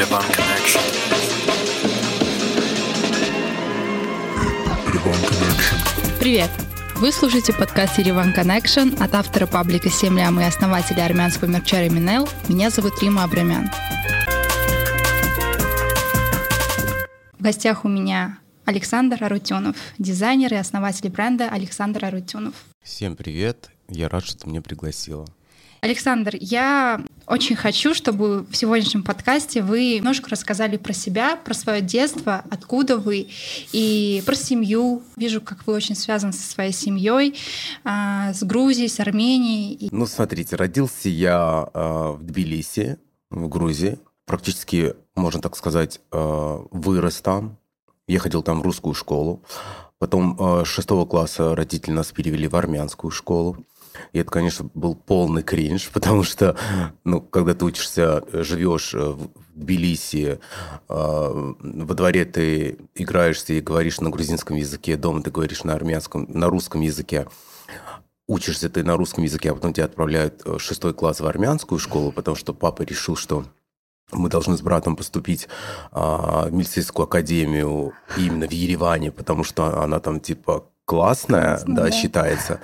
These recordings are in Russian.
Ереван Connection. Привет! Вы слушаете подкаст Ереван Connection от автора паблика «Семь лям» и основателя армянского мерча Минел. Меня зовут Рима Абрамян. В гостях у меня Александр Арутюнов, дизайнер и основатель бренда Александр Арутюнов. Всем привет, я рад, что ты меня пригласила. Александр, я очень хочу, чтобы в сегодняшнем подкасте вы немножко рассказали про себя, про свое детство, откуда вы, и про семью. Вижу, как вы очень связаны со своей семьей, а, с Грузией, с Арменией. Ну, смотрите, родился я а, в Тбилиси, в Грузии. Практически, можно так сказать, а, вырос там. Я ходил там в русскую школу. Потом с шестого класса родители нас перевели в армянскую школу. И это, конечно, был полный кринж, потому что, ну, когда ты учишься, живешь в Тбилиси, э, во дворе ты играешься и говоришь на грузинском языке, дома ты говоришь на армянском, на русском языке, учишься ты на русском языке, а потом тебя отправляют в шестой класс в армянскую школу, потому что папа решил, что мы должны с братом поступить а, в милицейскую академию именно в Ереване, потому что она там типа классная, Классно, да, да, считается.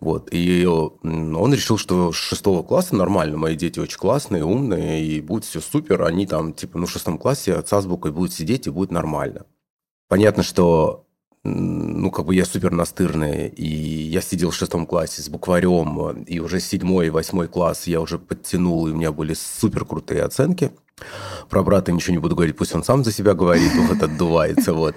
Вот. И он решил, что с шестого класса нормально, мои дети очень классные, умные, и будет все супер. Они там, типа, ну, в шестом классе с азбукой будут сидеть, и будет нормально. Понятно, что ну, как бы я супер настырный, и я сидел в шестом классе с букварем, и уже седьмой и восьмой класс я уже подтянул, и у меня были супер крутые оценки. Про брата ничего не буду говорить, пусть он сам за себя говорит, вот отдувается. Вот.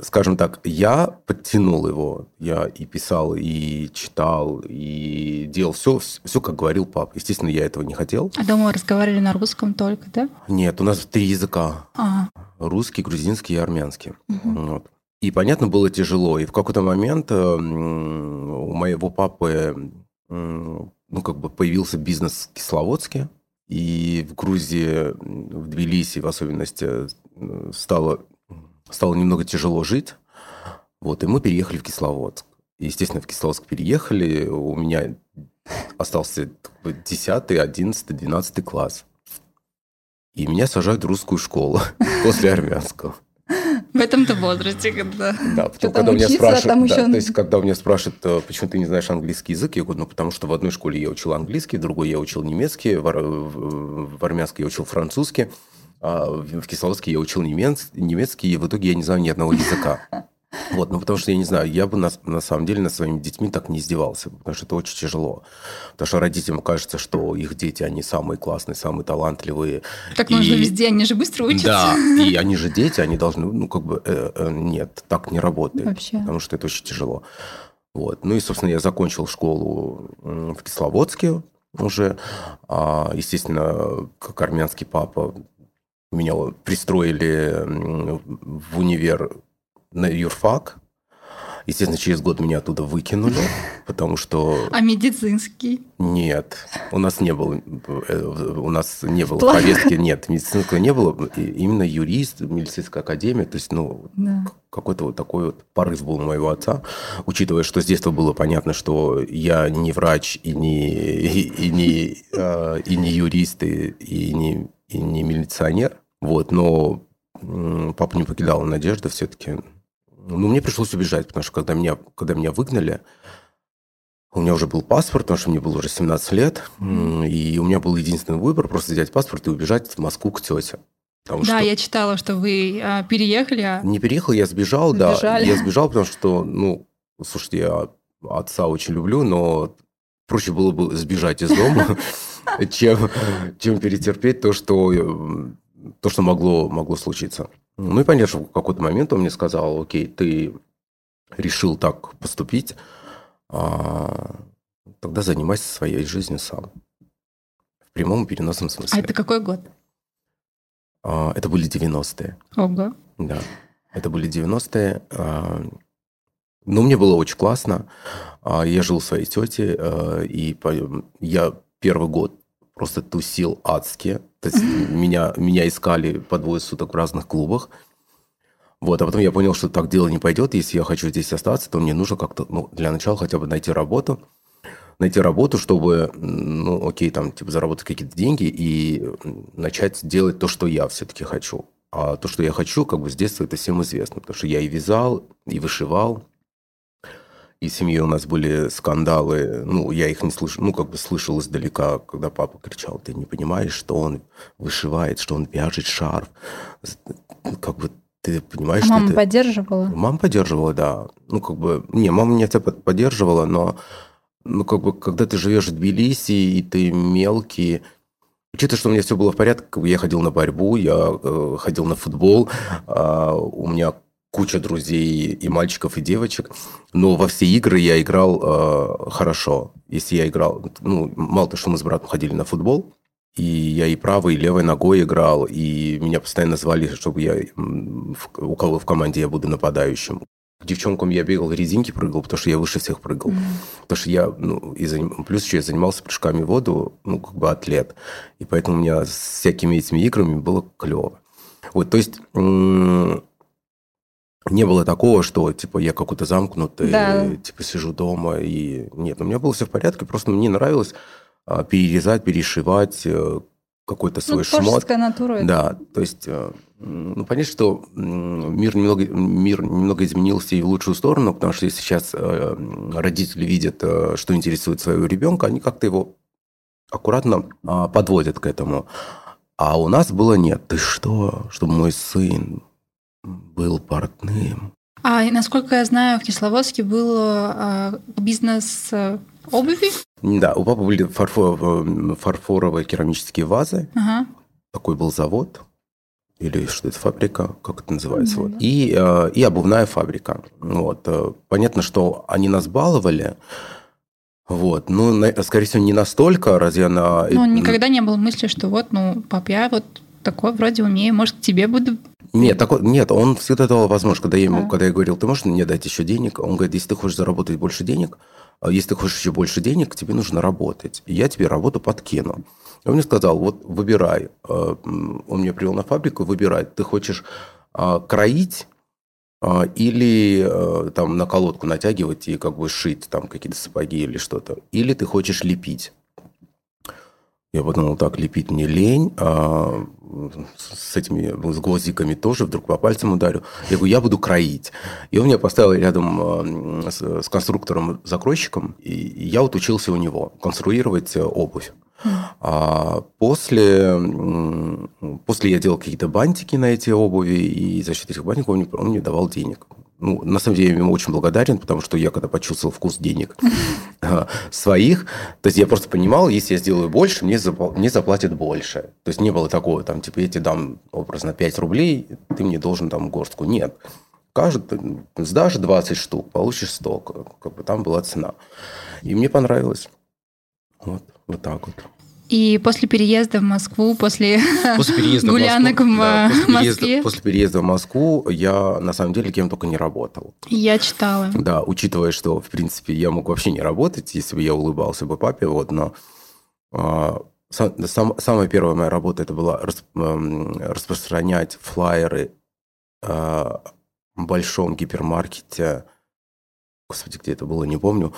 Скажем так, я подтянул его. Я и писал, и читал, и делал все, все, как говорил папа. Естественно, я этого не хотел. А дома разговаривали на русском только, да? Нет, у нас три языка. Ага. Русский, грузинский и армянский. Угу. Вот. И, понятно, было тяжело. И в какой-то момент у моего папы ну, как бы появился бизнес в Кисловодске. И в Грузии, в Тбилиси в особенности, стало, стало немного тяжело жить. Вот, и мы переехали в Кисловодск. Естественно, в Кисловодск переехали. У меня остался 10, 11, 12 класс. И меня сажают в русскую школу после армянского. В этом-то возрасте, когда... Да, потом, когда меня спрашивают, да, то есть, когда у меня спрашивают, э, почему ты не знаешь английский язык, я говорю, ну, потому что в одной школе я учил английский, в другой я учил немецкий, в, в, в армянской я учил французский, а в Кисловодске я учил немец, немецкий, и в итоге я не знаю ни одного языка. Вот, ну потому что, я не знаю, я бы на, на самом деле над своими детьми так не издевался, потому что это очень тяжело. Потому что родителям кажется, что их дети, они самые классные, самые талантливые. Как и... можно везде, они же быстро учатся. Да, и они же дети, они должны, ну как бы, э, э, нет, так не работает. Вообще. Потому что это очень тяжело. Вот. Ну и, собственно, я закончил школу в Кисловодске уже. А, естественно, как армянский папа, меня пристроили в универ на юрфак. Естественно, через год меня оттуда выкинули, потому что... А медицинский? Нет, у нас не было, э, у нас не было Плохо. повестки, нет, медицинского не было, именно юрист, медицинская академия, то есть, ну, да. какой-то вот такой вот порыв был у моего отца, учитывая, что с детства было понятно, что я не врач и не, и, и не, э, и не юрист, и, и, не, и не милиционер, вот, но папа не покидала надежда все-таки ну, мне пришлось убежать, потому что когда меня, когда меня выгнали, у меня уже был паспорт, потому что мне было уже 17 лет, и у меня был единственный выбор просто взять паспорт и убежать в Москву к тете. Потому да, что... я читала, что вы а, переехали. А... Не переехал, я сбежал, Сбежали. да. Я сбежал, потому что, ну, слушайте, я отца очень люблю, но проще было бы сбежать из дома, чем, чем перетерпеть то, что, то, что могло, могло случиться. Ну и понятно, что в какой-то момент он мне сказал, окей, ты решил так поступить, а, тогда занимайся своей жизнью сам. В прямом и переносном смысле. А это какой год? А, это были 90-е. Ого. Да, это были 90-е. А, ну, мне было очень классно. А, я жил у своей тети, а, и я первый год просто тусил адски. То есть меня, меня искали по двое суток в разных клубах. Вот, а потом я понял, что так дело не пойдет. Если я хочу здесь остаться, то мне нужно как-то, ну, для начала хотя бы найти работу. найти работу, чтобы, ну, окей, там, типа, заработать какие-то деньги и начать делать то, что я все-таки хочу. А то, что я хочу, как бы с детства это всем известно, потому что я и вязал, и вышивал, и в семье у нас были скандалы, ну, я их не слышал, ну, как бы слышал издалека, когда папа кричал, ты не понимаешь, что он вышивает, что он вяжет шарф, как бы ты понимаешь, а мама ты... поддерживала? Мама поддерживала, да. Ну, как бы... Не, мама меня поддерживала, но ну, как бы, когда ты живешь в Тбилиси, и ты мелкий, Учитывая, что у меня все было в порядке, я ходил на борьбу, я э, ходил на футбол, э, у меня куча друзей и мальчиков, и девочек, но во все игры я играл э, хорошо. Если я играл, ну, мало того, что мы с братом ходили на футбол, и я и правой, и левой ногой играл, и меня постоянно звали, чтобы я у кого в команде я буду нападающим. К девчонкам я бегал, резинки прыгал, потому что я выше всех прыгал. Mm-hmm. Потому что я, ну, и заним... плюс еще я занимался прыжками в воду, ну, как бы атлет. И поэтому у меня с всякими этими играми было клево. Вот, то есть не было такого, что, типа, я какой-то замкнутый, да. типа, сижу дома, и... Нет, у меня было все в порядке, просто мне нравилось а, перерезать, перешивать э, какой-то свой ну, шмот. натура. Да, то есть э, ну, понятно, что мир немного, мир немного изменился и в лучшую сторону, потому что если сейчас э, родители видят, что интересует своего ребенка, они как-то его аккуратно а, подводят к этому. А у нас было нет. Ты что, чтобы мой сын был портным? А насколько я знаю, в Кисловодске был а, бизнес обуви? Да, у папы были фарфор, фарфоровые керамические вазы. Ага. Такой был завод или что это фабрика, как это называется, mm-hmm. вот. и, э, и обувная фабрика. Вот. Э, понятно, что они нас баловали, вот, ну, на, скорее всего, не настолько, разве она... Ну, никогда не было мысли, что вот, ну, пап, я вот такой вроде умею, может, к тебе буду нет, такой, нет, он всегда давал возможность, когда я ему, да. когда я говорил, ты можешь мне дать еще денег, он говорит, если ты хочешь заработать больше денег, а если ты хочешь еще больше денег, тебе нужно работать, и я тебе работу подкину. И он мне сказал, вот выбирай. Э, он меня привел на фабрику, выбирай. Ты хочешь а, кроить а, или э, там на колодку натягивать и как бы шить там какие-то сапоги или что-то. Или ты хочешь лепить. Я подумал, так, лепить мне лень, а с этими с гвоздиками тоже, вдруг по пальцам ударю. Я говорю, я буду кроить. И он меня поставил рядом с, с конструктором-закройщиком, и я вот учился у него конструировать э, обувь. А после, после я делал какие-то бантики на эти обуви, и за счет этих бантиков он мне, он мне давал денег. Ну, на самом деле, я ему очень благодарен, потому что я когда почувствовал вкус денег а, своих, то есть я просто понимал, если я сделаю больше, мне, запл- мне заплатят больше. То есть не было такого, там, типа, я тебе дам образно 5 рублей, ты мне должен там горстку. Нет. Каждый, сдашь 20 штук, получишь 100. Как бы там была цена. И мне понравилось. Вот, вот так вот. И после переезда в Москву, после, после переезда гулянок в, Москву, в да, после Москве... Переезда, после переезда в Москву я, на самом деле, кем только не работал. Я читала. Да, учитывая, что, в принципе, я мог вообще не работать, если бы я улыбался бы папе, вот, но а, сам, сам, самая первая моя работа это была расп, распространять флайеры а, в большом гипермаркете, господи, где это было, не помню,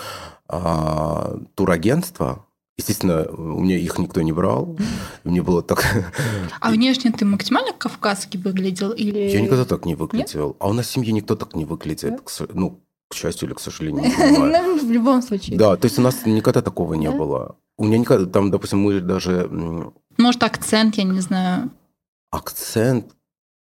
а, турагентство, Естественно, у меня их никто не брал. Мне было так... А внешне ты максимально кавказский выглядел? Или... Я никогда так не выглядел. Нет? А у нас в семье никто так не выглядит. Да? Ну, к счастью или к сожалению, не понимаю. Ну, в любом случае. Да, то есть у нас никогда такого не было. У меня никогда, там, допустим, мы даже... Может, акцент, я не знаю. Акцент?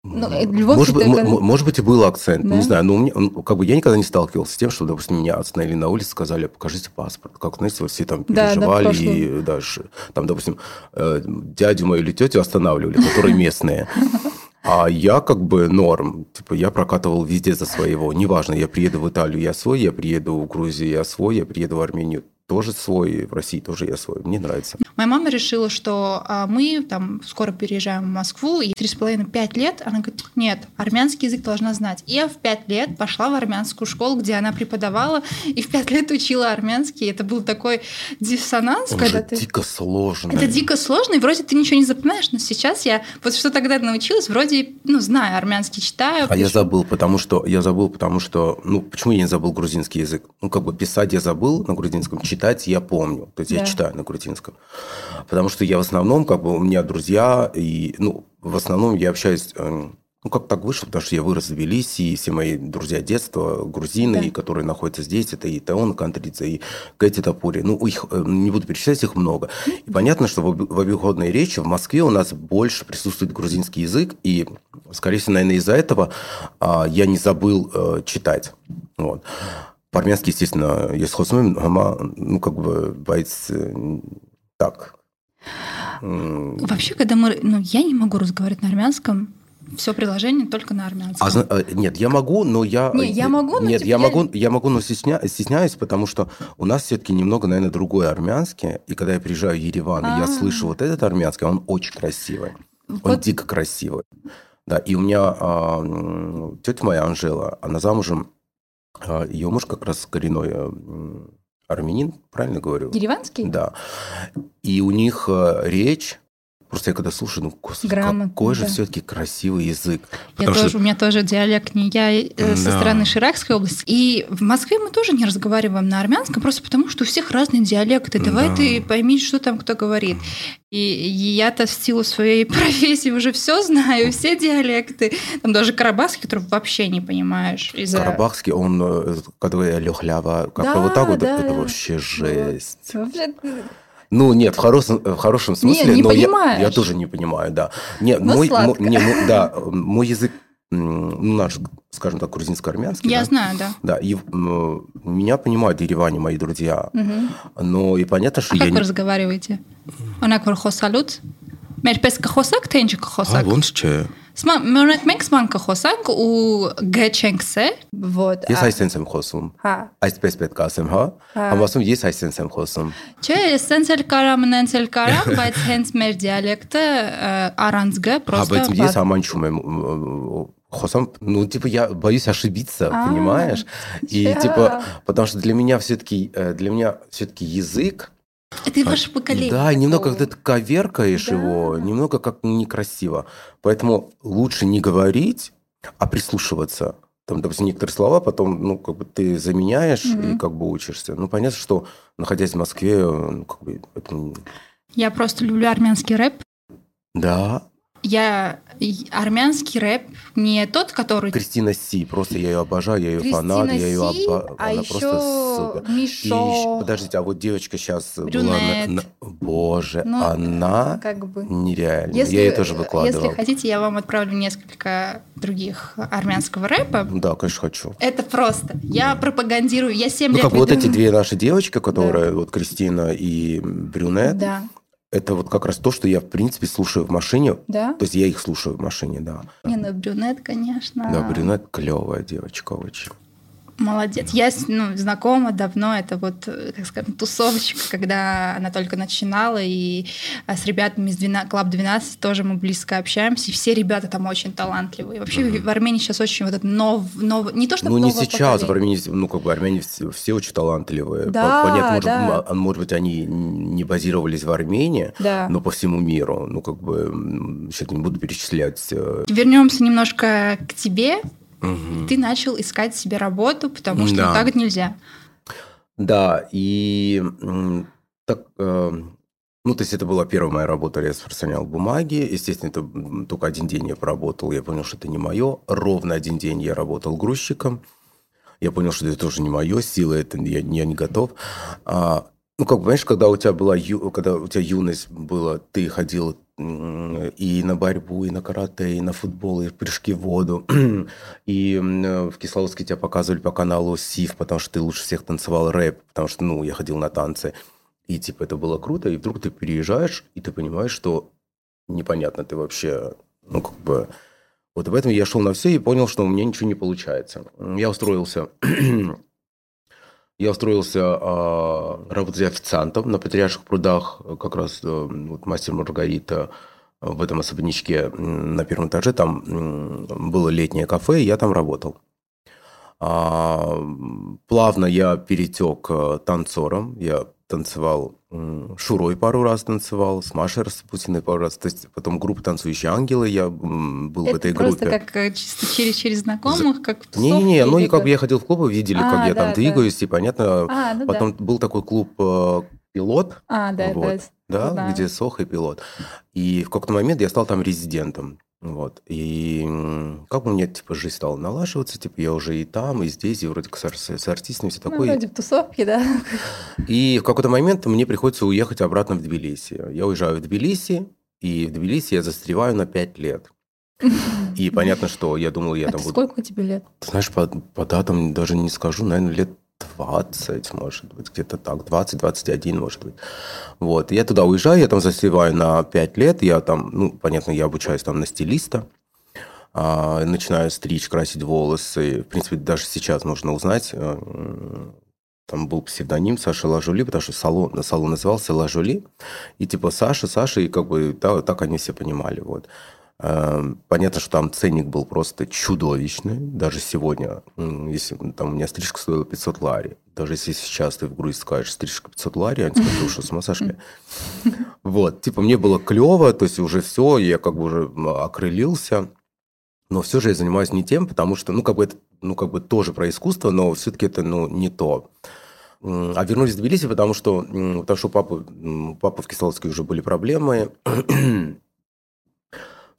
Ну, может, быть, это... может быть, и был акцент, да? не знаю, но у меня, как бы я никогда не сталкивался с тем, что, допустим, меня остановили на улице, сказали, покажите паспорт. Как, знаете, все там переживали, да, да, и дальше, там, допустим, э, дядю мою или тетю останавливали, которые местные. А я как бы норм. Типа я прокатывал везде за своего. Неважно, я приеду в Италию, я свой, я приеду в Грузию, я свой, я приеду в Армению, тоже свой, в России тоже я свой. Мне нравится. Моя мама решила, что а, мы там скоро переезжаем в Москву, и три с половиной пять лет, она говорит, нет, армянский язык должна знать. И я в пять лет пошла в армянскую школу, где она преподавала, и в пять лет учила армянский. Это был такой диссонанс, Он когда же ты... дико сложно. Это дико сложно, и вроде ты ничего не запоминаешь, но сейчас я вот что тогда научилась, вроде, ну, знаю, армянский читаю. А я пишу. забыл, потому что я забыл, потому что, ну, почему я не забыл грузинский язык? Ну, как бы писать я забыл на грузинском, читать я помню, то есть я Да. читаю на грузинском, потому что я в основном, как бы у меня друзья и, ну, в основном я общаюсь, э, ну, как так вышло, потому что я вырос в Тбилиси, и все мои друзья детства грузины, Да. и которые находятся здесь, это и Теон Кантридзе, и Кэти Топури. Ну, их, э, не буду перечислять, их много. И понятно, что в обиходной речи в Москве у нас больше присутствует грузинский язык, и, скорее всего, наверное, из-за этого а, я не забыл э, читать. Вот. По-армянски, естественно, есть хосмым, ама, ну, как бы, байц, э, так. Вообще, когда мы... Ну, я не могу разговаривать на армянском, все приложение только на армянском. А, э, нет, я могу, но я... Не, я могу, но Нет, типа я, я- могу, я могу, но стесня... стесняюсь, потому что у нас все-таки немного, наверное, другой армянский. И когда я приезжаю в Ереван, и я А. слышу вот этот армянский, он очень красивый. Он Вот. дико красивый. Да, и у меня а, тетя моя Анжела, она замужем, ее муж как раз коренной э, армянин, правильно говорю? Ереванский? Да. И у них э, речь, просто я когда слушаю, ну, господи, Грамотно, какой же да. все-таки красивый язык. Я Потому что тоже, у меня тоже диалект не я э, со Да. стороны Ширакской области. И в Москве мы тоже не разговариваем на армянском, просто потому что у всех разные диалекты. Давай Да. ты пойми, что там кто говорит. И я-то в силу своей профессии уже все знаю, все диалекты. Там даже карабахский, который вообще не понимаешь. Из-за... Карабахский, он, э, когда лёхлява, как Да, вот так вот, да, это вообще жесть. Вообще, ну, нет, в, хорос, э, в хорошем смысле. Не, не но. Я, я тоже не понимаю, да. Не но мой, мой, не, мой, да, мой язык ну, наш, скажем так, грузинско-армянский. Я да? знаю, да. Да, и ну, меня понимают в Ереване мои друзья. Угу. Но и понятно, а что а я... как не... вы разговариваете? Она говорит, хосалют? Мерпеска хосак, тенчик хосак? А, вон с чая. Սման, մենակ մենք սման կխոսանք ու գ չենք սե։ Ոտ։ Ես այսպես եմ խոսում։ Հա։ Այսպես պետք է ասեմ, հա։ Համասում ես այսպես եմ խոսում։ Չէ, սենց էլ կարամ, նենց էլ կարամ, բայց հենց մեր դիալեկտը առանց գ հա, պրոստը։ Հա, բայց ես համանչում եմ խոսам, ну, типа, я боюсь ошибиться, понимаешь? И, типа, потому что для меня все-таки, для меня все-таки язык, Это ваше поколение. да, немного такого. как ты коверкаешь Да. его, немного как некрасиво. Поэтому лучше не говорить, а прислушиваться. Там, допустим, некоторые слова потом, ну, как бы ты заменяешь и Мгм. как бы учишься. Ну, понятно, что, находясь в Москве, ну, как бы, это... Я просто люблю армянский рэп. Да, Я и армянский рэп не тот, который Кристина Си, просто я ее обожаю, я ее фанат, я ее Си, обожаю. а Она еще просто супер. И Мишо. ещё- подождите, а вот девочка сейчас была... Брюнет. на- на- Боже, Ну, она как бы. нереальная. Если, я ее тоже выкладывал. Если хотите, я вам отправлю несколько других армянского рэпа. Да, конечно, хочу. Это просто. Я пропагандирую. Я 7 Ну, лет как бы вот веду- эти две наши девочки, которые, вот Кристина и Брюнет, Да. Это вот как раз то, что я, в принципе, слушаю в машине. Да? То есть я их слушаю в машине, да. Не, ну брюнет, конечно. Да, Брюнет клевая девочка очень. Молодец. Я ну, знакома давно. Это вот, как скажем, тусовочка, когда она только начинала. И а, с ребятами из 12, Club 12 тоже мы близко общаемся. И все ребята там очень талантливые. Вообще в Армении сейчас очень вот это нов, нов- не то, что Ну, не сейчас, в поколение. Армении, ну, как бы армяне все, все очень талантливые. Да, По- Понятно, может, да. а, может быть, они не базировались в Армении, Да. но по всему миру. Ну, как бы, сейчас не буду перечислять. э, Вернемся немножко к тебе. Мгм. Ты начал искать себе работу, потому что Да. так нельзя. Да, и так, э, ну, то есть это была первая моя работа, я распространял бумаги. Естественно, это только один день я поработал, я понял, что это не мое. Ровно один день я работал грузчиком. Я понял, что это тоже не мое, сила это я, я не готов. А, ну, как бы, понимаешь, когда у тебя была ю- когда у тебя юность была, ты ходил и на борьбу, и на карате, и на футбол, и в прыжки в воду. И в Кисловодске тебя показывали по каналу СИФ, потому что ты лучше всех танцевал рэп, потому что, ну, я ходил на танцы. И, типа, это было круто. И вдруг ты переезжаешь, и ты понимаешь, что непонятно ты вообще, ну, как бы... Вот в этом я шел на все и понял, что у меня ничего не получается. Я устроился Я устроился э, работать официантом на Патриарших прудах, как раз э, вот мастер Маргарита в этом особнячке на первом этаже, там было летнее кафе, и я там работал. А, плавно я перетек танцором, я танцевал Шурой пару раз танцевал, с Машей Распутиной пару раз. То есть потом группа «Танцующие ангелы», я был Это в этой просто группе. как э, чисто через, через знакомых, как в Не-не-не, ну и как бы я ходил в клубы, видели, А, как я да, там да. двигаюсь, и понятно. А, ну Потом был такой клуб э, «Пилот», да. А, да, вот, да. да, где Соха и пилот. И в какой-то момент я стал там резидентом. Вот. И как у меня типа жизнь стала налаживаться, типа я уже и там, и здесь, и вроде как с, ар- с артистами все Ну, такое. вроде в тусовке, да. И в какой-то момент мне приходится уехать обратно в Тбилиси. Я уезжаю в Тбилиси, и в Тбилиси я застреваю на 5 лет. И понятно, что я думал, я А там буду... сколько тебе лет? Знаешь, по, по датам даже не скажу, наверное, лет 20, может быть, где-то так, 20-21, может быть. Вот, я туда уезжаю, я там засеваю на 5 лет, я там, ну, понятно, я обучаюсь там на стилиста, а, начинаю стричь, красить волосы. В принципе, даже сейчас можно узнать, э, там был псевдоним Саша Лажули, потому что салон, салон назывался Лажули, и типа Саша, Саша, и как бы да, так они все понимали, вот. Эм, Понятно, что там ценник был просто чудовищный. Даже сегодня, если там у меня стрижка стоила 500 лари, даже если сейчас ты в Грузии скажешь стрижка 500 лари, они скажут, «Ты что, с ума? Вот, типа мне было клево, то есть уже все, я как бы уже окрылился, но все же я занимаюсь не тем, потому что, ну, как бы это, ну, как бы тоже про искусство, но все-таки это, ну, не то. А вернулись в Тбилиси, потому что, потому что у папы, у папы в Кисловодске уже были проблемы.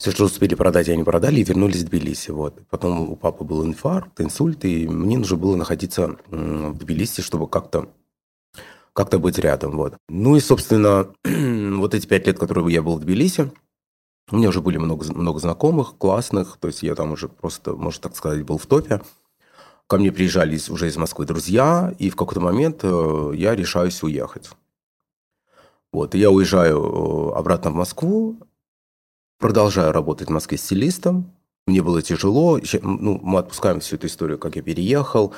Все, что успели продать, они продали и вернулись в Тбилиси. Вот. Потом у папы был инфаркт, инсульт, и мне нужно было находиться в Тбилиси, чтобы как-то как-то быть рядом. Вот. Ну и, собственно, вот эти пять лет, которые я был в Тбилиси, у меня уже были много, много знакомых, классных, то есть я там уже просто, можно так сказать, был в топе. Ко мне приезжали уже из Москвы друзья, и в какой-то момент э, я решаюсь уехать. Вот, и я уезжаю э, обратно в Москву, продолжаю работать в Москве стилистом. Мне было тяжело. Ну, мы отпускаем всю эту историю, как я переехал,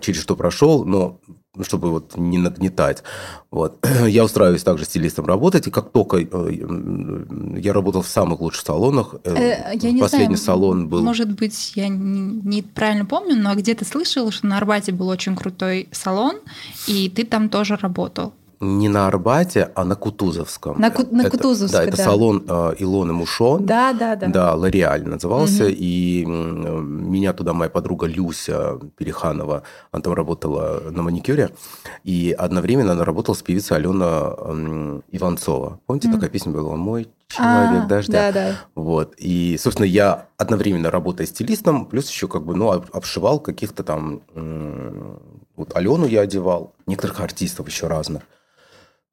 через что прошел, но чтобы вот не нагнетать. Вот. Я устраиваюсь также стилистом работать, и как только э, я работал в самых лучших салонах, э, Э, Я не последний знаю, салон был... Может быть, я не- неправильно помню, но где-то слышала, что на Арбате был очень крутой салон, и ты там тоже работал. Не на Арбате, а на Кутузовском. На Ку- на Это- Кутузовской, Да, это да. салон э, Илоны Мушон. Да, да, да. Да, Лореаль назывался. Мгм. И м, меня туда моя подруга Люся Переханова, она там работала на маникюре. И одновременно она работала с певицей Алена м, Иванцова. Помните, Мгм. такая песня была «Мой человек А, дождя»? Да, да. Вот. И, собственно, я одновременно работая стилистом, плюс еще как бы, ну, об- обшивал каких-то там... Вот Алену я одевал, некоторых артистов еще разных.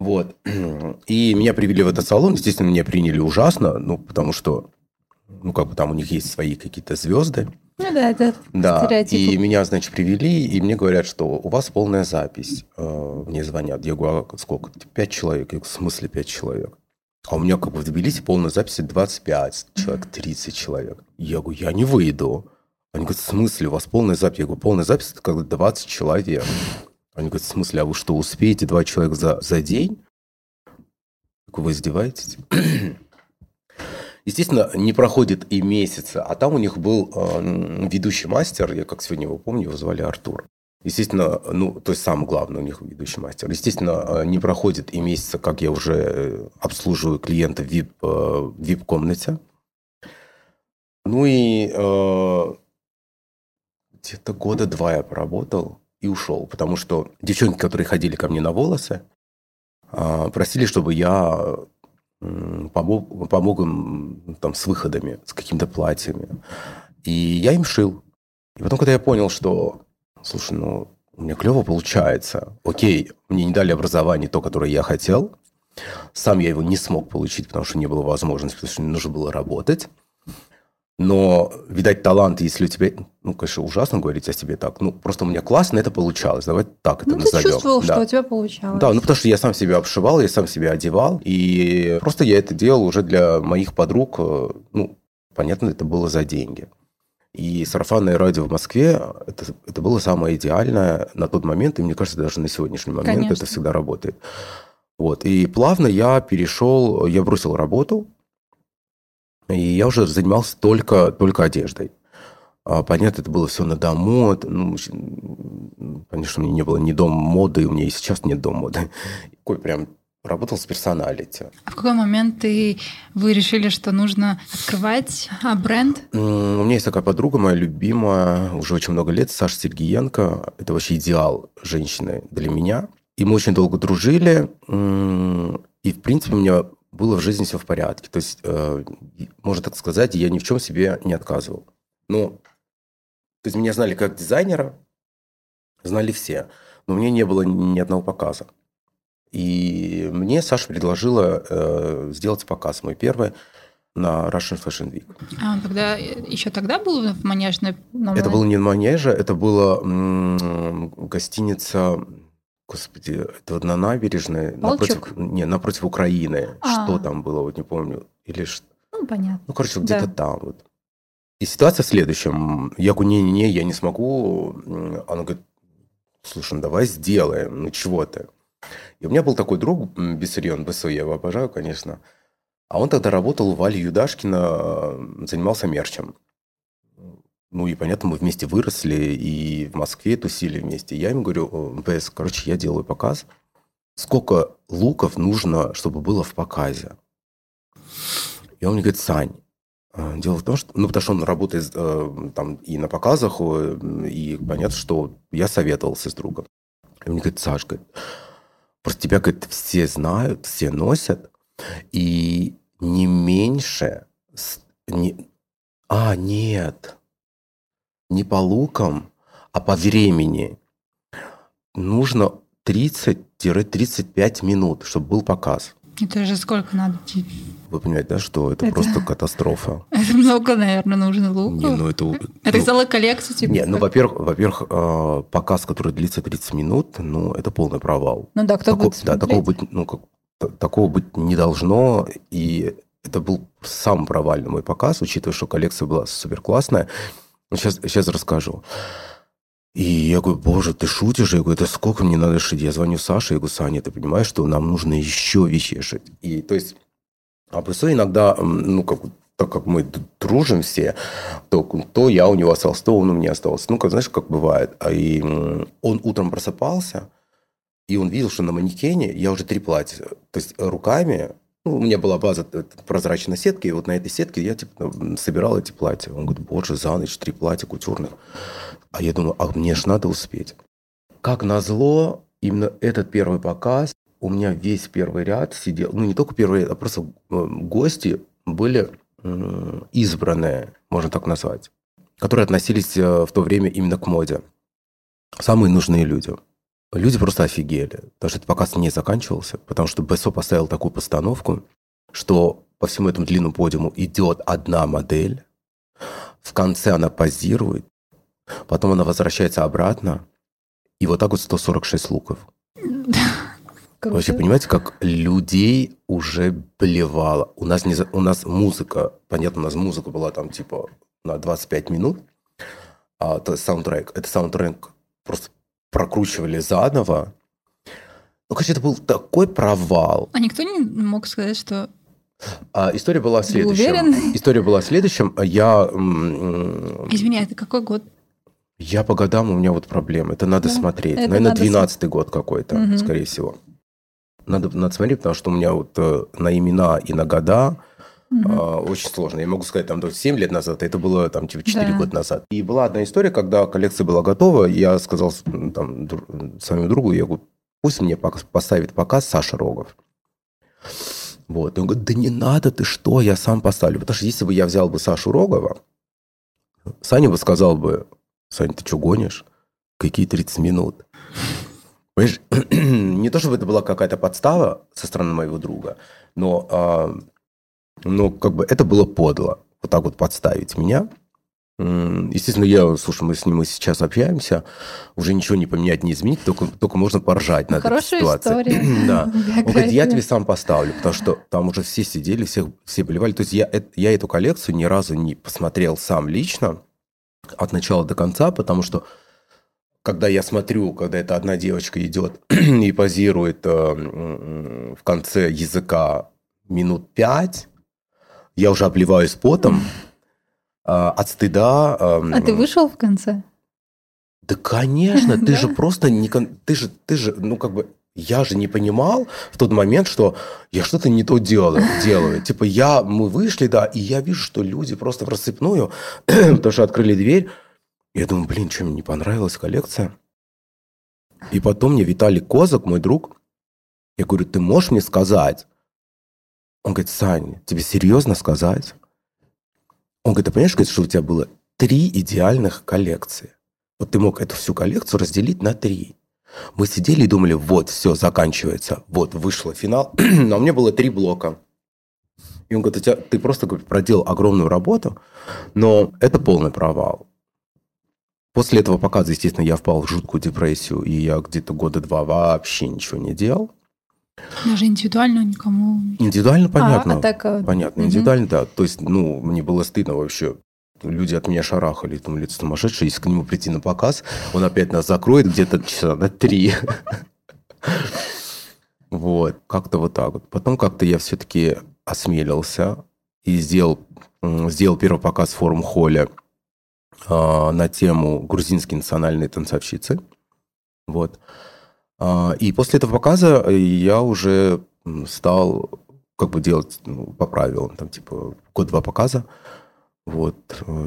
Вот. И меня привели в этот салон. Естественно, меня приняли ужасно, ну, потому что, ну, как бы там у них есть свои какие-то звезды. Ну да, это Да, стереотипы. и меня, значит, привели, и мне говорят, что у вас полная запись. Э, Мне звонят. Я говорю, а сколько? Пять человек. Я говорю, в смысле пять человек? А у меня как бы в Тбилиси полная запись 25 человек, 30 человек. Я говорю, я не выйду. Они говорят, в смысле, у вас полная запись? Я говорю, полная запись – это как бы 20 человек. Они говорят, в смысле, а вы что, успеете два человека за, за день? Вы издеваетесь? Естественно, не проходит и месяца, а там у них был э, ведущий мастер, я как сегодня его помню, его звали Артур. Естественно, ну, то есть самый главный у них ведущий мастер. Естественно, э, не проходит и месяца, как я уже э, обслуживаю клиента в VIP, э, VIP-комнате. Ну и э, где-то года два я поработал и ушел, потому что девчонки, которые ходили ко мне на волосы, э, просили, чтобы я помог, помог им там, с выходами, с какими-то платьями. И я им шил. И потом, когда я понял, что, слушай, ну, у меня клево получается. Окей, мне не дали образование то, которое я хотел. Сам я его не смог получить, потому что не было возможности, потому что мне нужно было работать. Но, видать, талант, если у тебя... Ну, конечно, ужасно говорить о себе так. Ну, просто у меня классно это получалось. Давай так это Ну, ты назовем. чувствовал, Да. что у тебя получалось. Да, ну потому что я сам себя обшивал, я сам себя одевал, и просто я это делал уже для моих подруг, э, ну, понятно, это было за деньги. И сарафанное радио в Москве это, это было самое идеальное на тот момент, и мне кажется, даже на сегодняшний момент Конечно. это всегда работает. Вот. И плавно я перешел, я бросил работу, и я уже занимался только, только одеждой. А, понятно, это было все на дому. Ну, конечно, у меня не было ни дома моды, у меня и сейчас нет дома моды. Такой прям работал с персоналити. А в какой момент ты, вы решили, что нужно открывать а, бренд? У меня есть такая подруга, моя любимая, уже очень много лет, Саша Сергиенко. Это вообще идеал женщины для меня. И мы очень долго дружили. И, в принципе, у меня было в жизни все в порядке. То есть, э, можно так сказать, я ни в чем себе не отказывал. Ну, то есть меня знали как дизайнера, знали все. Но мне не было ни одного показа. И мне Саша предложила э, сделать показ, мой первый, на Russian Fashion Week. А он тогда, еще тогда был в Манежной? Это было не в Манеже, это была м- гостиница, господи, это вот на набережной, напротив, не, напротив Украины. А. Что там было, вот не помню. Или что? Ну, понятно. Ну, короче, где-то там вот. И ситуация в следующем. Я говорю, не-не-не, я не смогу. Она говорит, слушай, ну давай сделаем, ну чего ты? И у меня был такой друг Бессерьон, БСО, я его обожаю, конечно. А он тогда работал у Вали Юдашкина, занимался мерчем. Ну и понятно, мы вместе выросли и в Москве тусили вместе. Я ему говорю, БС, короче, я делаю показ. Сколько луков нужно, чтобы было в показе? И он мне говорит, Сань, э, Дело в том, что, ну, потому что он работает э, там и на показах, и понятно, что я советовался с другом. И он мне говорит, Саш, говорит, Просто тебя, говорит, все знают, все носят, и не меньше... Не, а, нет. Не по лукам, а по времени. Нужно 30-35 минут, чтобы был показ. Это же сколько надо? Вы понимаете, да, что это, это просто катастрофа. Это много, наверное, нужно лука. Не, ну это... Это ну, целая коллекция типа? Нет, ну, во-первых, во-первых, э, показ, который длится 30 минут, ну, это полный провал. Ну да, кто Тако, будет Да, такого быть, ну, как, такого быть не должно, и это был самый провальный мой показ, учитывая, что коллекция была супер классная. Сейчас, сейчас расскажу. И я говорю, боже, ты шутишь? Я говорю, это сколько мне надо шить? Я звоню Саше, я говорю, Саня, ты понимаешь, что нам нужно еще вещей шить? И то есть, а просто иногда, ну, как, так как мы дружим все, то, то я у него остался, то он у меня остался. Ну, как, знаешь, как бывает. А и он утром просыпался, и он видел, что на манекене я уже три платья. То есть руками ну, у меня была база прозрачной сетки, и вот на этой сетке я типа, собирал эти платья. Он говорит, боже, за ночь три платья кутюрных. А я думаю, а мне ж надо успеть. Как назло, именно этот первый показ, у меня весь первый ряд сидел, ну не только первый ряд, а просто э, гости были избранные, можно так назвать, которые относились э, в то время именно к моде. Самые нужные люди. Люди просто офигели, потому что этот показ не заканчивался, потому что БСО поставил такую постановку, что по всему этому длинному подиуму идет одна модель, в конце она позирует, потом она возвращается обратно, и вот так вот 146 луков. Круто. Вообще, понимаете, как людей уже блевало. У нас, не, у нас музыка, понятно, у нас музыка была там типа на 25 минут, а это саундтрек. Это саундтрек просто прокручивали заново. Ну, короче, это был такой провал. А никто не мог сказать, что а, история была в следующем. История была в следующем. Я... Извини, это какой год? Я по годам, у меня вот проблемы. Это надо да, смотреть. Это Наверное, двенадцатый год какой-то, угу. скорее всего. Надо, надо смотреть, потому что у меня вот э, на имена и на года Угу. Очень сложно. Я могу сказать, там, 7 лет назад, это было там типа 4 да. года назад. И была одна история, когда коллекция была готова, я сказал там, своему другу, я говорю, пусть мне поставит показ Саша Рогов. Вот. И он говорит, да не надо, ты что, я сам поставлю. Потому что если бы я взял бы Сашу Рогова, Саня бы сказал бы, Саня, ты что гонишь? Какие 30 минут? Понимаешь, не то, чтобы это была какая-то подстава со стороны моего друга, но а, но как бы это было подло, вот так вот подставить меня. Естественно, я, слушай, мы с ним мы сейчас общаемся, уже ничего не поменять, не изменить, только, только можно поржать над Хорошая этой ситуацией. История. да. Он говорит, я тебе сам поставлю, потому что там уже все сидели, все, все болевали. То есть я, я эту коллекцию ни разу не посмотрел сам лично, от начала до конца, потому что когда я смотрю, когда эта одна девочка идет и позирует э, в конце языка минут пять, я уже обливаюсь потом э, от стыда. Э, а ты вышел в конце? Да, конечно, ты же просто не, ты же, ты же, ну как бы я же не понимал в тот момент, что я что-то не то делаю. делаю. Типа я, мы вышли, да, и я вижу, что люди просто в рассыпную, потому что открыли дверь. Я думаю, блин, что мне не понравилась коллекция. И потом мне Виталий Козак, мой друг, я говорю, ты можешь мне сказать? Он говорит, Сань, тебе серьезно сказать? Он говорит, ты понимаешь, что у тебя было три идеальных коллекции? Вот ты мог эту всю коллекцию разделить на три. Мы сидели и думали, вот, все, заканчивается. Вот, вышло финал. Но у меня было три блока. И он говорит, у тебя, ты просто говорит, проделал огромную работу, но это полный провал. После этого показа, естественно, я впал в жуткую депрессию, и я где-то года два вообще ничего не делал. Даже индивидуально никому? Индивидуально, понятно. А, а так... Э, понятно, индивидуально, угу. да. То есть, ну, мне было стыдно вообще люди от меня шарахали, там, лицо сумасшедшее, если к нему прийти на показ, он опять нас закроет где-то часа на три. Вот, как-то вот так вот. Потом как-то я все-таки осмелился и сделал, сделал первый показ в форум-холле э, на тему грузинские национальные танцовщицы. Вот. Э, и после этого показа я уже стал как бы делать ну, по правилам, там типа год-два показа. Вот.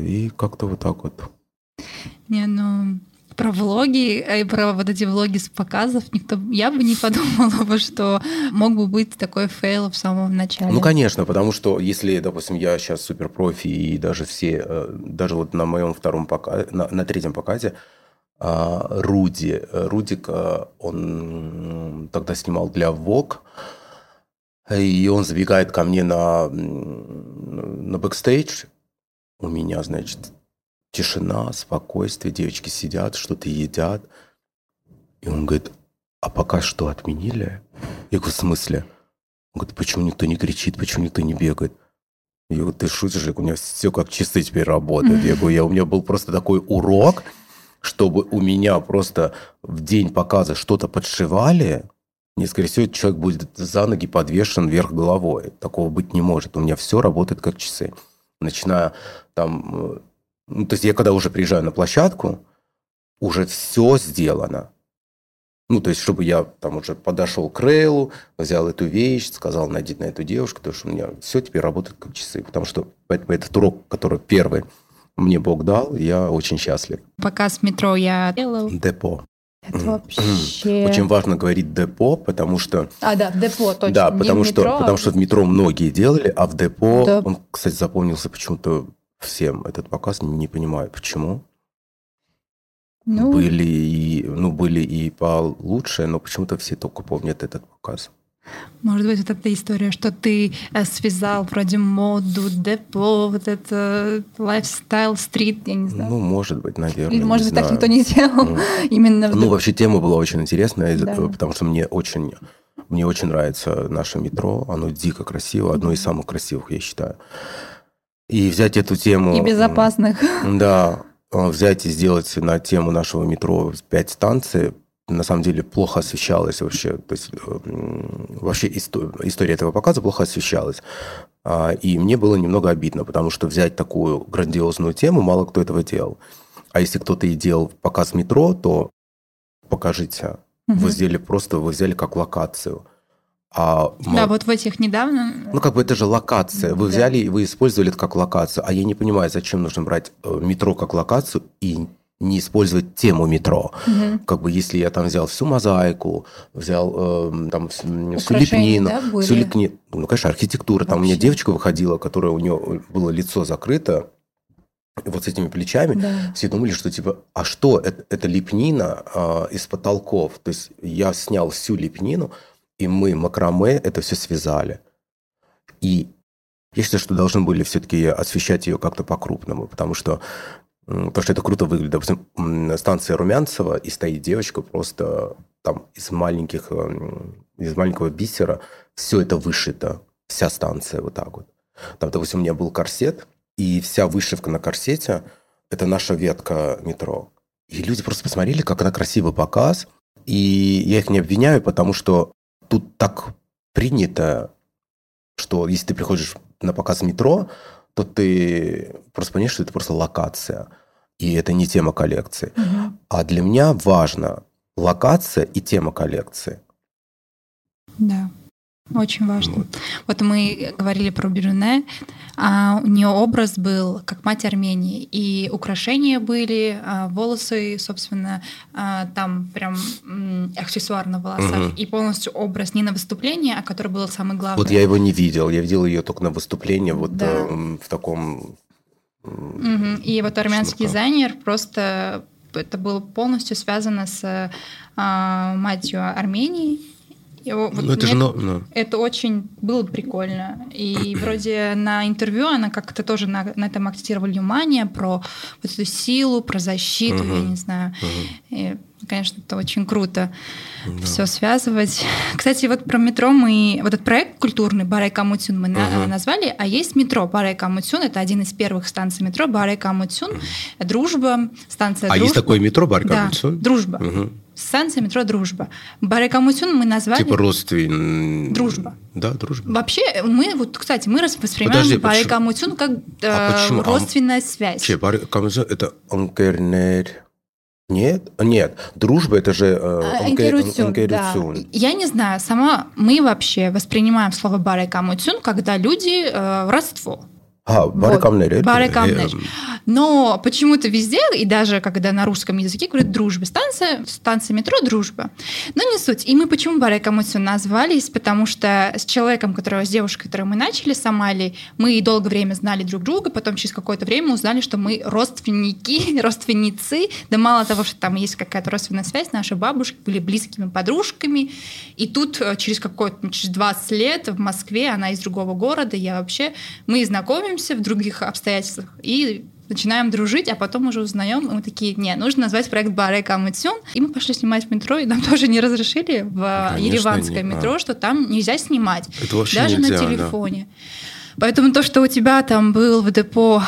И как-то вот так вот. Не, ну, про влоги и про вот эти влоги с показов никто я бы не подумала бы, что мог бы быть такой fail в самом начале. Ну, конечно, потому что если, допустим, я сейчас супер профи и даже все, э, даже вот на моем втором показе, на, на третьем показе, а, Руди, Рудик, он тогда снимал для Vogue, и он забегает ко мне на, на бэкстейдж, у меня, значит, тишина, спокойствие, девочки сидят, что-то едят. И он говорит, а пока что отменили? Я говорю, в смысле? Он говорит, почему никто не кричит, почему никто не бегает? Я говорю, ты шутишь? У меня все как часы теперь работают. Я говорю, я, у меня был просто такой урок, чтобы у меня просто в день показа что-то подшивали, мне, скорее всего, человек будет за ноги подвешен вверх головой. Такого быть не может. У меня все работает как часы начиная там... Э, ну, то есть я когда уже приезжаю на площадку, уже все сделано. Ну, то есть, чтобы я там уже подошел к рейлу, взял эту вещь, сказал, найди на эту девушку, потому что у меня все теперь работает как часы. Потому что этот урок, который первый мне Бог дал, я очень счастлив. Показ метро я делал. Депо. Это вообще... Очень важно говорить депо, потому что... А, да, депо, точно. Да, потому, что, метро, потому а... что в метро многие делали, а в депо... Да. Он, кстати, запомнился почему-то всем. Этот показ не понимаю, почему. Ну... Были, и, ну, были и получше, но почему-то все только помнят этот показ. Может быть, вот эта история, что ты э, связал вроде моду, депо, вот это лайфстайл, стрит, я не знаю. Ну, может быть, наверное. Или, может быть, так никто не сделал. Mm. Именно ну, вообще тема была очень интересная, да. потому что мне очень, мне очень нравится наше метро. Оно дико красиво, одно из самых красивых, я считаю. И взять эту тему... И безопасных. Да, взять и сделать на тему нашего метро пять станций, на самом деле плохо освещалась вообще. То есть э, вообще история этого показа плохо освещалась. А, и мне было немного обидно, потому что взять такую грандиозную тему мало кто этого делал. А если кто-то и делал показ метро, то покажите. Угу. Вы сделали просто, вы взяли как локацию. А да, вот в этих недавно... Ну, как бы это же локация. Вы да. взяли, вы использовали это как локацию. А я не понимаю, зачем нужно брать э, метро как локацию и не использовать тему метро. Угу. Как бы если я там взял всю мозаику, взял э, там всю лепнину, да, всю лепнину, ну, конечно, архитектура. Там Вообще. у меня девочка выходила, которая у нее было лицо закрыто, вот с этими плечами, да. все думали, что типа, а что, это, это лепнина э, из потолков. То есть я снял всю лепнину, и мы макраме это все связали. И я считаю, что должны были все-таки освещать ее как-то по-крупному, потому что Потому что это круто выглядит. Допустим, станция Румянцева, и стоит девочка просто там из маленьких, эм, из маленького бисера, все это вышито, вся станция вот так вот. Там, допустим, у меня был корсет, и вся вышивка на корсете это наша ветка метро. И люди просто посмотрели, как она красивый показ. И я их не обвиняю, потому что тут так принято, что если ты приходишь на показ метро, то ты просто понимаешь, что это просто локация. И это не тема коллекции. Мгм. А для меня важно локация и тема коллекции. Да, очень важно. Вот, мы говорили про Бирюне, а у нее образ был как мать Армении, и украшения были, а, волосы, собственно, а, там прям м, аксессуар на волосах, Мгм. и полностью образ не на выступление, а который был самый главный. Вот я его не видел. Я видел ее только на выступлении вот Да. эм, в таком... Мгм. И вот армянский Шнурка. дизайнер просто это было полностью связано с а, матью Армении. Вот Ну, это же... мне- но- ну, Это очень было прикольно. И вроде на интервью она как-то тоже на, на этом акцентировали внимание про вот эту силу, про защиту, я Мгм. не знаю. мгм, И, конечно, это очень круто да. все связывать. Кстати, вот про метро мы... Вот этот проект культурный Барекамутюн мы Мгм. назвали, а есть метро Барекамутюн. Это один из первых станций метро Барекамутюн. Дружба, станция А Дружба. есть такое метро Да, Баркамутсун? Дружба. Мгм. Станция метро Дружба. Барай Камутюн мы назвали... Типа родственный... Дружба. Да, дружба. Вообще, мы, вот, кстати, мы воспринимаем Подожди, как э, А почему? А родственная связь. Че, Баркамутсун это Анкернер... Нет? Нет. Дружба это же... э, А, да. Я не знаю, сама мы вообще воспринимаем слово Барай Камутюн, когда люди э, родство. А, Баркамнер. Барай Камнер. Но почему-то везде, и даже когда на русском языке говорят дружба, станция, станция метро дружба. Но не суть. И мы почему Барай Камутюн назвались? Потому что с человеком, которого, с девушкой, которую мы начали, с Амалией, мы долгое время знали друг друга, потом через какое-то время узнали, что мы родственники, родственницы. Да мало того, что там есть какая-то родственная связь, наши бабушки были близкими подружками. И тут э, через какое-то, ну, через 20 лет в Москве, она из другого города, я вообще, мы знакомимся в других обстоятельствах и начинаем дружить, а потом уже узнаем, и мы такие, не, нужно назвать проект Баре Камутсюн. И мы пошли снимать в метро, и нам тоже не разрешили в Конечно, ереванское не- метро, а. что там нельзя снимать, Это вообще даже нельзя, на да. телефоне. Поэтому то, что у тебя там был в депо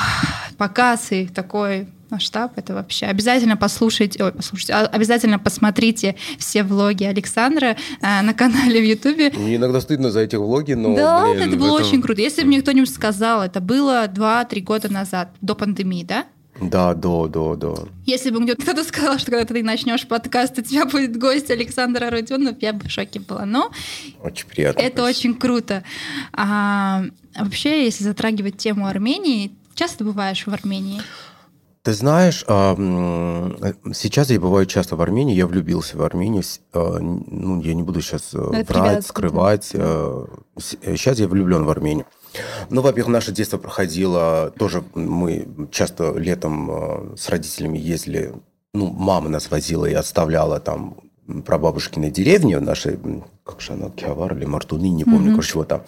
показ и такой масштаб, это вообще обязательно послушайте, ой, послушайте, а- обязательно посмотрите все влоги Александра э, на канале в Ютубе. Мне иногда стыдно за эти влоги, но... да, блин, это было этом- очень круто. Если бы мне кто-нибудь сказал, это было 2-3 года назад, до пандемии, да? Да, да, да, да. Если бы мне кто-то сказал, что когда ты начнешь подкаст, у тебя будет гость Александра Родионов, я бы в шоке была. Но Очень приятно. это очень круто. А, вообще, если затрагивать тему Армении, часто бываешь в Армении? Ты знаешь, м, сейчас я бываю часто в Армении, я влюбился в Армению. Н- Ну, я не буду сейчас это врать, привязка, скрывать. Сейчас я влюблен в Армению. Ну, во-первых, наше детство проходило тоже, мы часто летом с родителями ездили, ну, мама нас возила и оставляла там прабабушкиной деревне, в нашей, как же она, Киавар или Мартуны, не помню, Мгм. короче, чего там.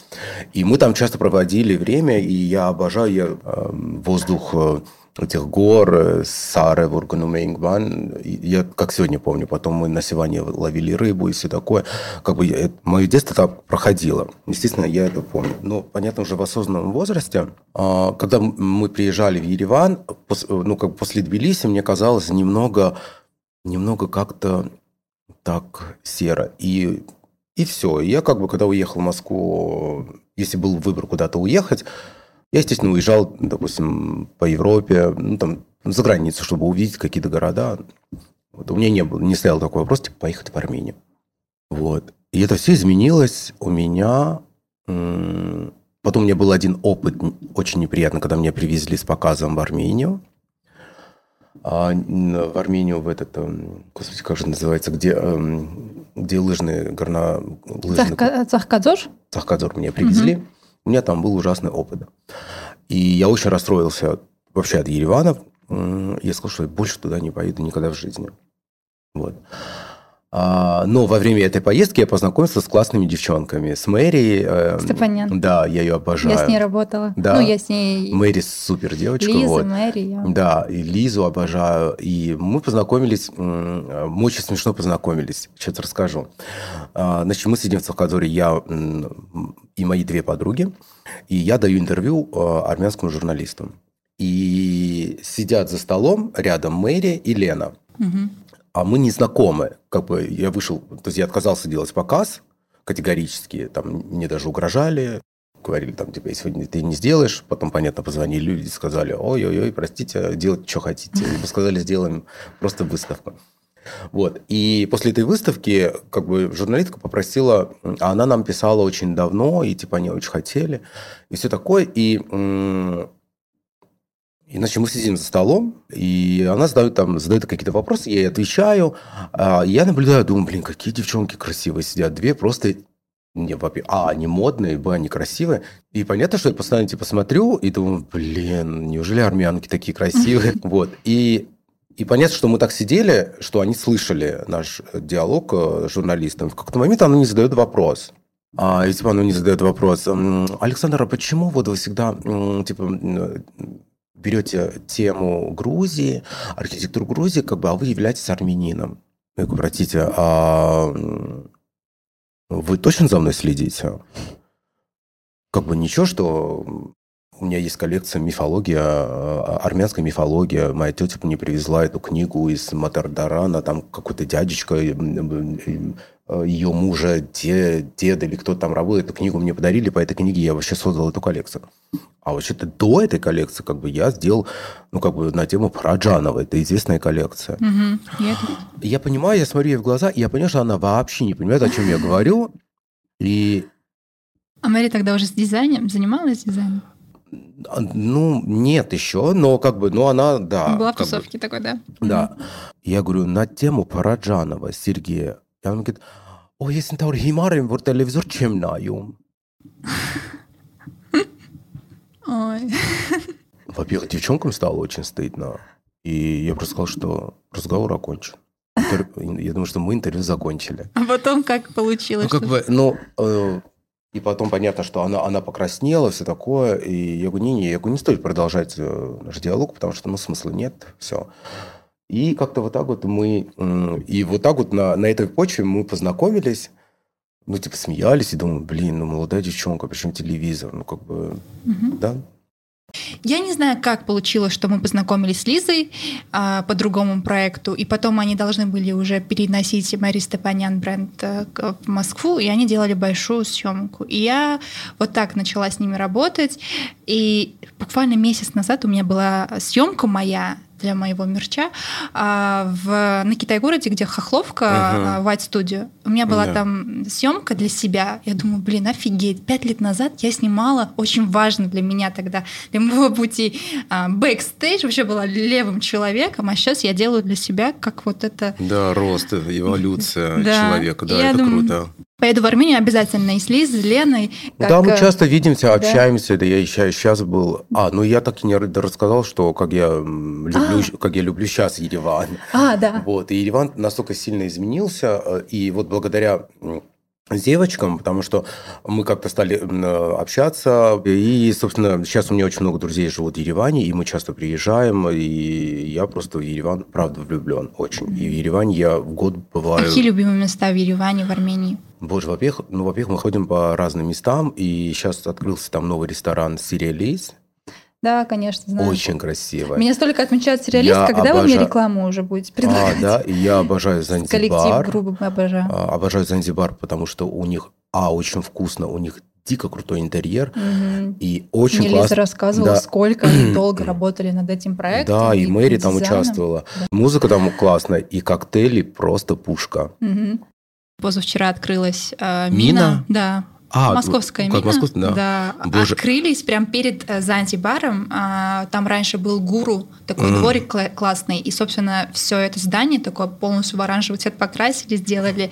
И мы там часто проводили время, и я обожаю я, э, воздух э, этих гор, э, Сары, Вурганумейнгбан. Я как сегодня помню, потом мы на Сиване ловили рыбу и все такое. Как бы я- мое детство так проходило. Естественно, я это помню. Но, понятно, уже в осознанном возрасте, а, когда мы приезжали в Ереван, пос- ну, как после Тбилиси, мне казалось немного, немного как-то так серо. И, и все. Я как бы, когда уехал в Москву, если был выбор куда-то уехать, я, естественно, уезжал, допустим, по Европе, ну, там, за границу, чтобы увидеть какие-то города. Вот. У меня не, было, не стоял такой вопрос, типа, поехать в Армению. Вот. И это все изменилось у меня. Потом у меня был один опыт очень неприятный, когда меня привезли с показом в Армению. А, в Армению в этот, эм, господи, как же называется, где, эм, где лыжные, горно... лыжный Цахкадзор? Сахкадзор меня привезли. У меня там был ужасный опыт. И я очень расстроился вообще от Еревана. Я сказал, что я больше туда не поеду никогда в жизни. Вот. А, но во время этой поездки я познакомился с классными девчонками. С Мэри. э, Степанян. Да, я ее обожаю. Я с ней работала. Да. Ну, я с ней... Мэри супер девочка. Лиза, вот. Мэри. я- Да, и Лизу обожаю. И мы познакомились, мы очень смешно познакомились. Сейчас расскажу. А, Значит, мы сидим в Сахадоре, я и мои две подруги, и я даю интервью а, армянскому журналисту. И сидят за столом рядом Мэри и Лена. А мы не знакомы. Как бы я вышел, то есть я отказался делать показ категорически. Там мне даже угрожали. Говорили, там, типа, если ты не сделаешь, потом, понятно, позвонили люди, сказали, ой-ой-ой, простите, делать, что хотите. Мы сказали, сделаем просто выставку. Вот. И после этой выставки, как бы, журналистка попросила, а она нам писала очень давно, и, типа, они очень хотели, и все такое. И м, Иначе мы сидим за столом, и она задает, там, задает какие-то вопросы, я ей отвечаю. А я наблюдаю, думаю, блин, какие девчонки красивые сидят. Две просто не, а, они модные, б, они красивые. И понятно, что я постоянно типа смотрю и думаю, блин, неужели армянки такие красивые? Вот. И и понятно, что мы так сидели, что они слышали наш диалог э, с журналистом. В какой-то момент она не задает вопрос. А, и типа она не задает вопрос. «М, Александр, а почему вот вы всегда типа берете тему Грузии, архитектуру Грузии, как бы, а вы являетесь армянином? Я говорю, простите, а вы точно за мной следите? Как бы ничего, что у меня есть коллекция мифология, э, армянская мифология. Моя тетя мне привезла эту книгу из Матардарана, там какой-то дядечка, ее мужа, де- деда или кто там работает, эту книгу мне подарили, по этой книге я вообще создал эту коллекцию. А вообще-то до этой коллекции как бы я сделал, ну, как бы на тему Параджанова, это известная коллекция. Мгм. Я понимаю, я смотрю ей в глаза, и я понимаю, что она вообще не понимает, о чем я говорю. И, А Мэри тогда уже с дизайном занималась дизайном? а, ну, нет еще, но как бы, ну, она, да. Была в как бы, тусовке такой, да? Да. Я говорю, на тему Параджанова Сергея. И она говорит, ой, если ты химарим, вот телевизор чем наю? Ой. Во-первых, девчонкам стало очень стыдно. И я просто сказал, что разговор окончен. Я думаю, что мы интервью закончили. А потом как получилось? Ну, как бы, ну, э, и потом понятно, что она, она покраснела, все такое. И я говорю, не-не, я говорю, не стоит продолжать э, наш диалог, потому что, ну, смысла нет, все. И как-то вот так вот мы... И вот так вот на, на этой почве мы познакомились, ну, типа, смеялись и думаю, блин, ну, молодая девчонка, причем телевизор, ну, как бы, Мгм. да. Я не знаю, как получилось, что мы познакомились с Лизой а, по другому проекту, и потом они должны были уже переносить Мэри Степанян бренд к- в Москву, и они делали большую съемку. И я вот так начала с ними работать, и буквально месяц назад у меня была съемка моя для моего мерча а, в, на Китай-городе, где Хохловка, а, White Studio. У меня была Да. там съемка для себя. Я думаю, блин, офигеть. Пять лет назад я снимала очень важно для меня тогда, для моего пути а, бэкстейдж. Вообще была левым человеком, а сейчас я делаю для себя как вот это... Да, рост, эволюция Да. человека, да, Я это думаю, круто. Поеду в Армению обязательно и с Лизой, с Леной. Как, Да, мы э, часто видимся, да. общаемся. Да, я еще сейчас был. А, ну я так и не рассказал, что как я люблю, как я люблю сейчас Ереван. А, да. Вот, и Ереван настолько сильно изменился, э, и вот благодаря м, девочкам, потому что мы как-то стали э, общаться, и, собственно, сейчас у меня очень много друзей живут в Ереване, и мы часто приезжаем, и я просто в Ереван, правда, влюблен очень. И в Ереване я в год бываю... Какие любимые места в Ереване, в Армении? Боже, во-первых, ну, во-первых, мы ходим по разным местам, и сейчас открылся там новый ресторан «Сириалис». Да, конечно, знаю. Очень красиво. Меня столько отмечают сериалист, Я когда вы мне рекламу уже будете А, предлагать. да, и я обожаю Коллектив Занзибар. грубо обожаю. А, Обожаю Занзибар, потому что у них, а, очень вкусно, у них дико крутой интерьер, Мгм. и очень Мне Лиза классно. рассказывала, Да. сколько они долго работали над этим проектом. Да, и Мэри там дизайном. участвовала. Музыка там классная, и коктейли просто пушка. Мгм. Позавчера открылась э, Мина? мина. Да. А, Московская как мина. московская, да. Боже. Открылись прямо перед э, Занзибаром. А, Там раньше был гуру, такой Мгм. дворик кла- классный. И, собственно, все это здание такое полностью в оранжевый цвет покрасили, сделали.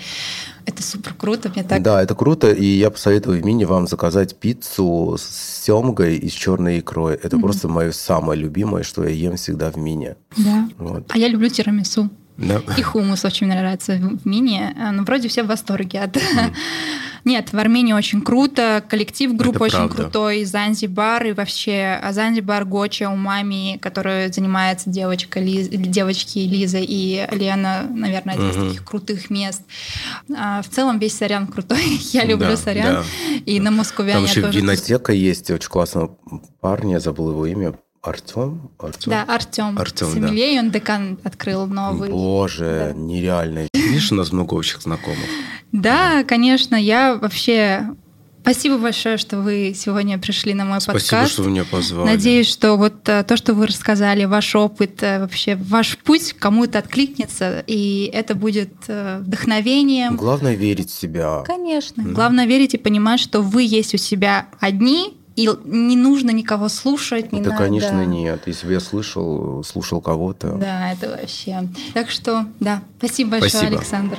Это супер круто. Мне так Да, это круто, и я посоветую в Мини вам заказать пиццу с семгой и с черной икрой. Это Мгм. просто мое самое любимое, что я ем всегда в Мини. Да. Вот. А я люблю тирамису. Да. И хумус очень мне нравится в мини. А, Ну, вроде все в восторге от... Нет, в Армении очень круто, коллектив группы очень правда. крутой, Занзибар и вообще а Занзибар, Гоча, Умами, которой занимается девочка Лиз- девочки Лиза и Лена, наверное, один из Мгм. таких крутых мест. А, В целом весь Сорян крутой, я люблю Да, Сорян, да. и на Там Москвяне еще тоже. винотека есть, очень классного парня, я забыл его имя. Артем? Артем? Да, Артем. Артем, Сомелье, и он декан открыл новый. Боже, Да. нереально. Видишь, у нас много общих знакомых. Да, конечно, я вообще... Спасибо большое, что вы сегодня пришли на мой Спасибо, подкаст. что вы меня позвали. Надеюсь, что вот э, то, что вы рассказали, ваш опыт, э, вообще ваш путь кому-то откликнется, и это будет э, вдохновением. Главное верить в себя. Конечно. Да. Главное верить и понимать, что вы есть у себя одни, и не нужно никого слушать. Не да, надо. конечно, нет. Если бы я слышал, слушал кого-то. Да, это вообще. Так что, да, спасибо большое, Спасибо. Александр.